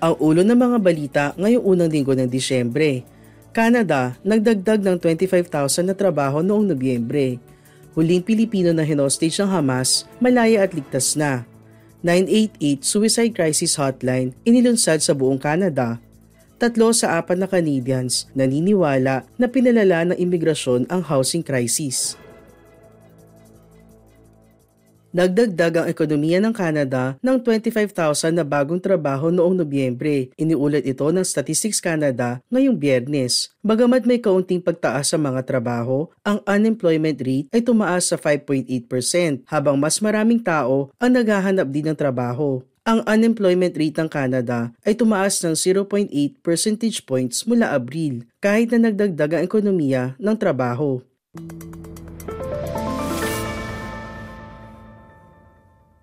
Ang ulo ng mga balita ngayong unang linggo ng Disyembre. Canada, nagdagdag ng 25,000 na trabaho noong Nobyembre. Huling Pilipino na hinostage ng Hamas, malaya at ligtas na. 988 Suicide Crisis Hotline inilunsad sa buong Canada. Tatlo sa apat na Canadians naniniwala na pinalala ng imigrasyon ang housing crisis. Nagdagdag ang ekonomiya ng Canada ng 25,000 na bagong trabaho noong Nobyembre. Iniulat ito ng Statistics Canada ngayong biyernes. Bagamat may kaunting pagtaas sa mga trabaho, ang unemployment rate ay tumaas sa 5.8% habang mas maraming tao ang naghahanap din ng trabaho. Ang unemployment rate ng Canada ay tumaas ng 0.8 percentage points mula Abril kahit na nagdagdag ang ekonomiya ng trabaho.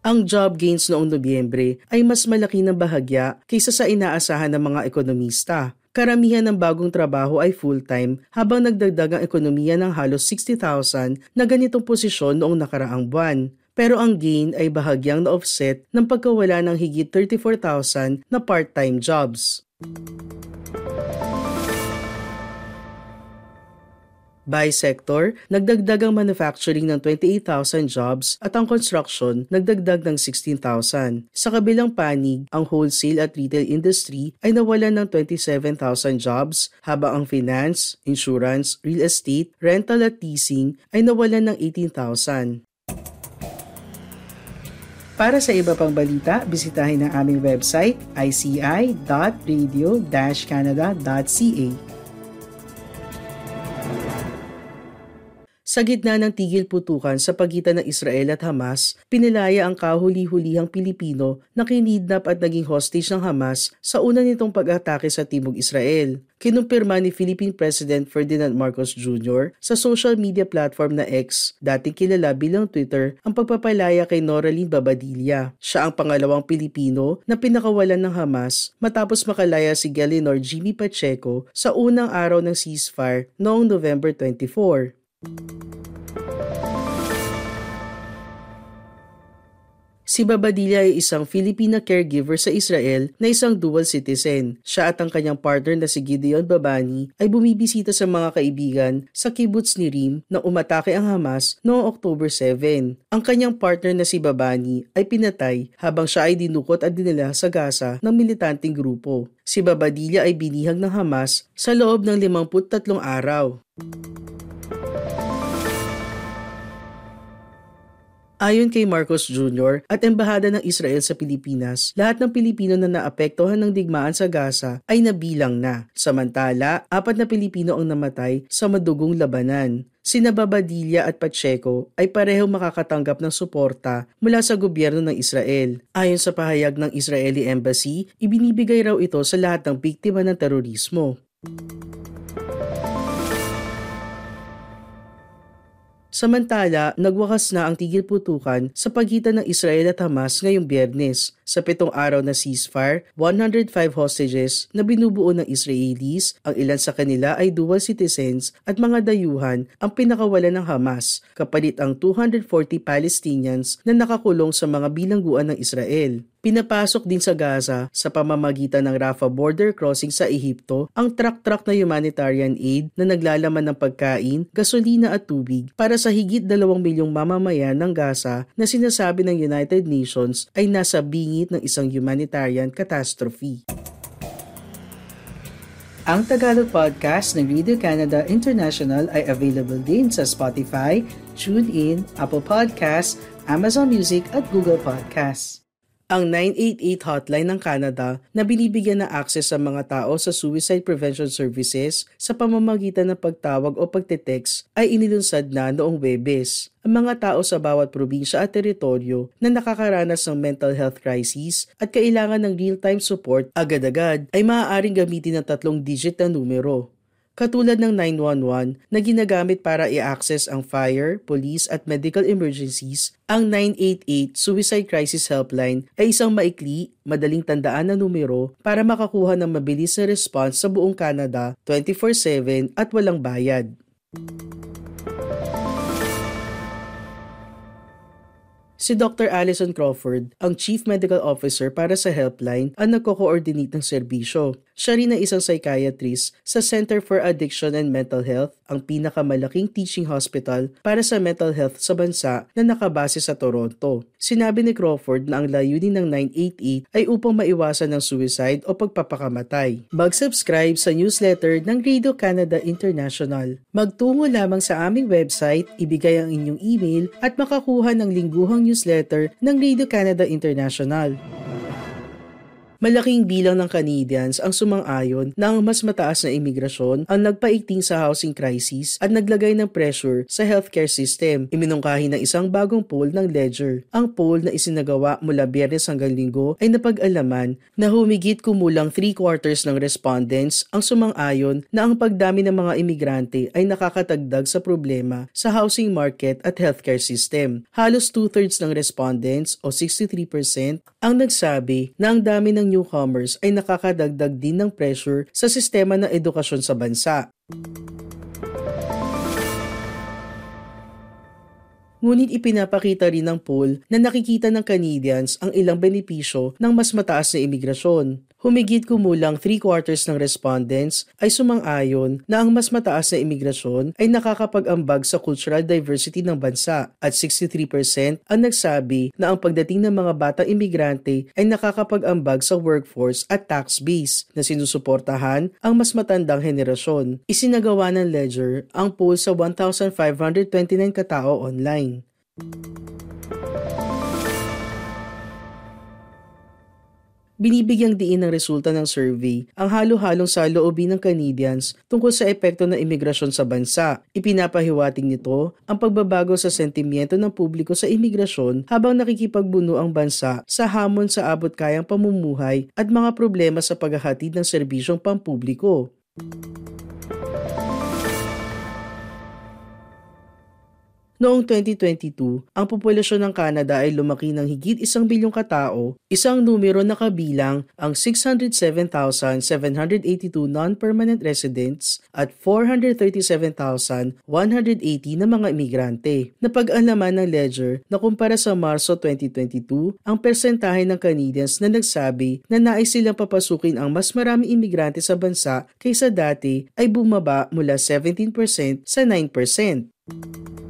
Ang job gains noong Nobyembre ay mas malaki ng bahagya kaysa sa inaasahan ng mga ekonomista. Karamihan ng bagong trabaho ay full-time habang nagdagdag ang ekonomiya ng halos 60,000 na ganitong posisyon noong nakaraang buwan. Pero ang gain ay bahagyang na-offset ng pagkawala ng higit 34,000 na part-time jobs. By sector, nagdagdag ang manufacturing ng 28,000 jobs at ang construction nagdagdag ng 16,000. Sa kabilang panig, ang wholesale at retail industry ay nawalan ng 27,000 jobs habang ang finance, insurance, real estate, rental at leasing ay nawalan ng 18,000. Para sa iba pang balita, bisitahin ang aming website ici.radio-canada.ca. Sa gitna ng tigil putukan sa pagitan ng Israel at Hamas, pinilaya ang kahuli-hulihang Pilipino na kinidnap at naging hostage ng Hamas sa una nitong pag-atake sa Timog Israel. Kinumpirma ni Philippine President Ferdinand Marcos Jr. sa social media platform na X, dating kilala bilang Twitter, ang pagpapalaya kay Noraline Babadilla. Siya ang pangalawang Pilipino na pinakawalan ng Hamas matapos makalaya si Galinor Jimmy Pacheco sa unang araw ng ceasefire noong November 24. Si Babadilla ay isang Filipina caregiver sa Israel na isang dual citizen. Siya at ang kanyang partner na si Gideon Babani ay bumibisita sa mga kaibigan sa kibbutz ni Rim na umatake ang Hamas noong October 7. Ang kanyang partner na si Babani ay pinatay habang siya ay dinukot at dinala sa Gaza ng militanteng grupo. Si Babadilla ay binihag ng Hamas sa loob ng 53 araw. Ayon kay Marcos Jr. at Embahada ng Israel sa Pilipinas, lahat ng Pilipino na naapektuhan ng digmaan sa Gaza ay nabilang na. Samantala, apat na Pilipino ang namatay sa madugong labanan. Sina Babadilla at Pacheco ay pareho makakatanggap ng suporta mula sa gobyerno ng Israel. Ayon sa pahayag ng Israeli Embassy, ibinibigay raw ito sa lahat ng biktima ng terorismo. Samantala, nagwakas na ang tigil putukan sa pagitan ng Israel at Hamas ngayong biyernes. Sa pitong araw na ceasefire, 105 hostages na binubuo ng Israelis, ang ilan sa kanila ay dual citizens at mga dayuhan ang pinakawalan ng Hamas, kapalit ang 240 Palestinians na nakakulong sa mga bilangguan ng Israel. Pinapasok din sa Gaza sa pamamagitan ng Rafah border crossing sa Ehipto ang truck-truck na humanitarian aid na naglalaman ng pagkain, gasolina at tubig para sa higit 2 milyong mamamayan ng Gaza na sinasabi ng United Nations ay nasa bingit ng isang humanitarian catastrophe. Ang Tagalog podcast ng Radio Canada International ay available din sa Spotify, TuneIn, Apple Podcasts, Amazon Music at Google Podcasts. Ang 988 hotline ng Canada na binibigyan na access sa mga tao sa suicide prevention services sa pamamagitan ng pagtawag o pagte-text ay inilunsad na noong Webes. Ang mga tao sa bawat probinsya at teritoryo na nakakaranas ng mental health crisis at kailangan ng real-time support agad-agad ay maaaring gamitin ng tatlong digit na numero katulad ng 911 na ginagamit para i-access ang fire, police at medical emergencies, ang 988 Suicide Crisis Helpline ay isang maikli, madaling tandaan na numero para makakuha ng mabilis na response sa buong Canada 24-7 at walang bayad. Si Dr. Alison Crawford, ang Chief Medical Officer para sa helpline, ang nagko-coordinate ng serbisyo. Siya rin ang isang psychiatrist sa Center for Addiction and Mental Health, ang pinakamalaking teaching hospital para sa mental health sa bansa na nakabase sa Toronto. Sinabi ni Crawford na ang layunin ng 988 ay upang maiwasan ng suicide o pagpapakamatay. Mag-subscribe sa newsletter ng Radio Canada International. Magtungo lamang sa aming website, ibigay ang inyong email at makakuha ng lingguhang newsletter ng Radio Canada International. Malaking bilang ng Canadians ang sumang-ayon na ang mas mataas na imigrasyon ang nagpaigting sa housing crisis at naglagay ng pressure sa healthcare system. Iminungkahi ng isang bagong poll ng Ledger. Ang poll na isinagawa mula biyernes hanggang linggo ay napag-alaman na humigit kumulang 3 quarters ng respondents ang sumang-ayon na ang pagdami ng mga imigrante ay nakakatagdag sa problema sa housing market at healthcare system. Halos two-thirds ng respondents o 63% ang nagsabi na ang dami ng newcomers ay nakakadagdag din ng pressure sa sistema ng edukasyon sa bansa. Ngunit ipinapakita rin ng poll na nakikita ng Canadians ang ilang benepisyo ng mas mataas na imigrasyon. Humigit kumulang 3 quarters ng respondents ay sumang-ayon na ang mas mataas na imigrasyon ay nakakapag-ambag sa cultural diversity ng bansa at 63% ang nagsabi na ang pagdating ng mga batang imigrante ay nakakapag-ambag sa workforce at tax base na sinusuportahan ang mas matandang henerasyon. Isinagawa ng Ledger ang poll sa 1,529 katao online. Binibigyang diin ng resulta ng survey ang halo-halong saloobin ng Canadians tungkol sa epekto ng imigrasyon sa bansa. Ipinapahiwating nito ang pagbabago sa sentimiento ng publiko sa imigrasyon habang nakikipagbuno ang bansa sa hamon sa abot kayang pamumuhay at mga problema sa paghahatid ng serbisyong pampubliko. Noong 2022, ang populasyon ng Canada ay lumaki ng higit isang bilyong katao, isang numero na kabilang ang 607,782 non-permanent residents at 437,180 na mga imigrante. Napag-alaman ng Ledger na kumpara sa Marso 2022, ang persentahe ng Canadians na nagsabi na nais silang papasukin ang mas maraming imigrante sa bansa kaysa dati ay bumaba mula 17% sa 9%.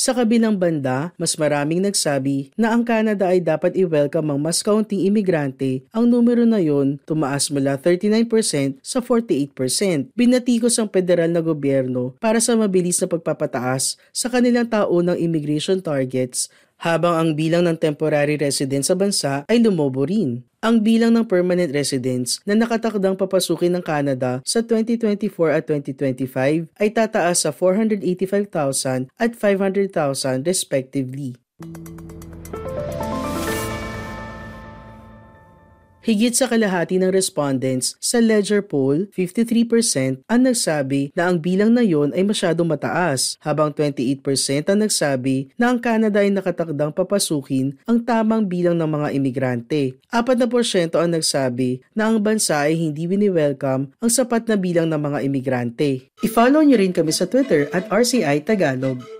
Sa kabilang banda, mas maraming nagsabi na ang Canada ay dapat i-welcome ang mas kaunting imigrante. Ang numero na yon tumaas mula 39% sa 48%. Binatikos ang federal na gobyerno para sa mabilis na pagpapataas sa kanilang taunang immigration targets habang ang bilang ng temporary residents sa bansa ay lumobo rin. Ang bilang ng permanent residents na nakatakdang papasukin ng Canada sa 2024 at 2025 ay tataas sa 485,000 at 500,000 respectively. Higit sa kalahati ng respondents sa Ledger poll, 53% ang nagsabi na ang bilang na yon ay masyadong mataas, habang 28% ang nagsabi na ang Canada ay nakatakdang papasukin ang tamang bilang ng mga imigrante. 4% ang nagsabi na ang bansa ay hindi wini-welcome ang sapat na bilang ng mga imigrante. I-follow niyo rin kami sa Twitter at RCI Tagalog.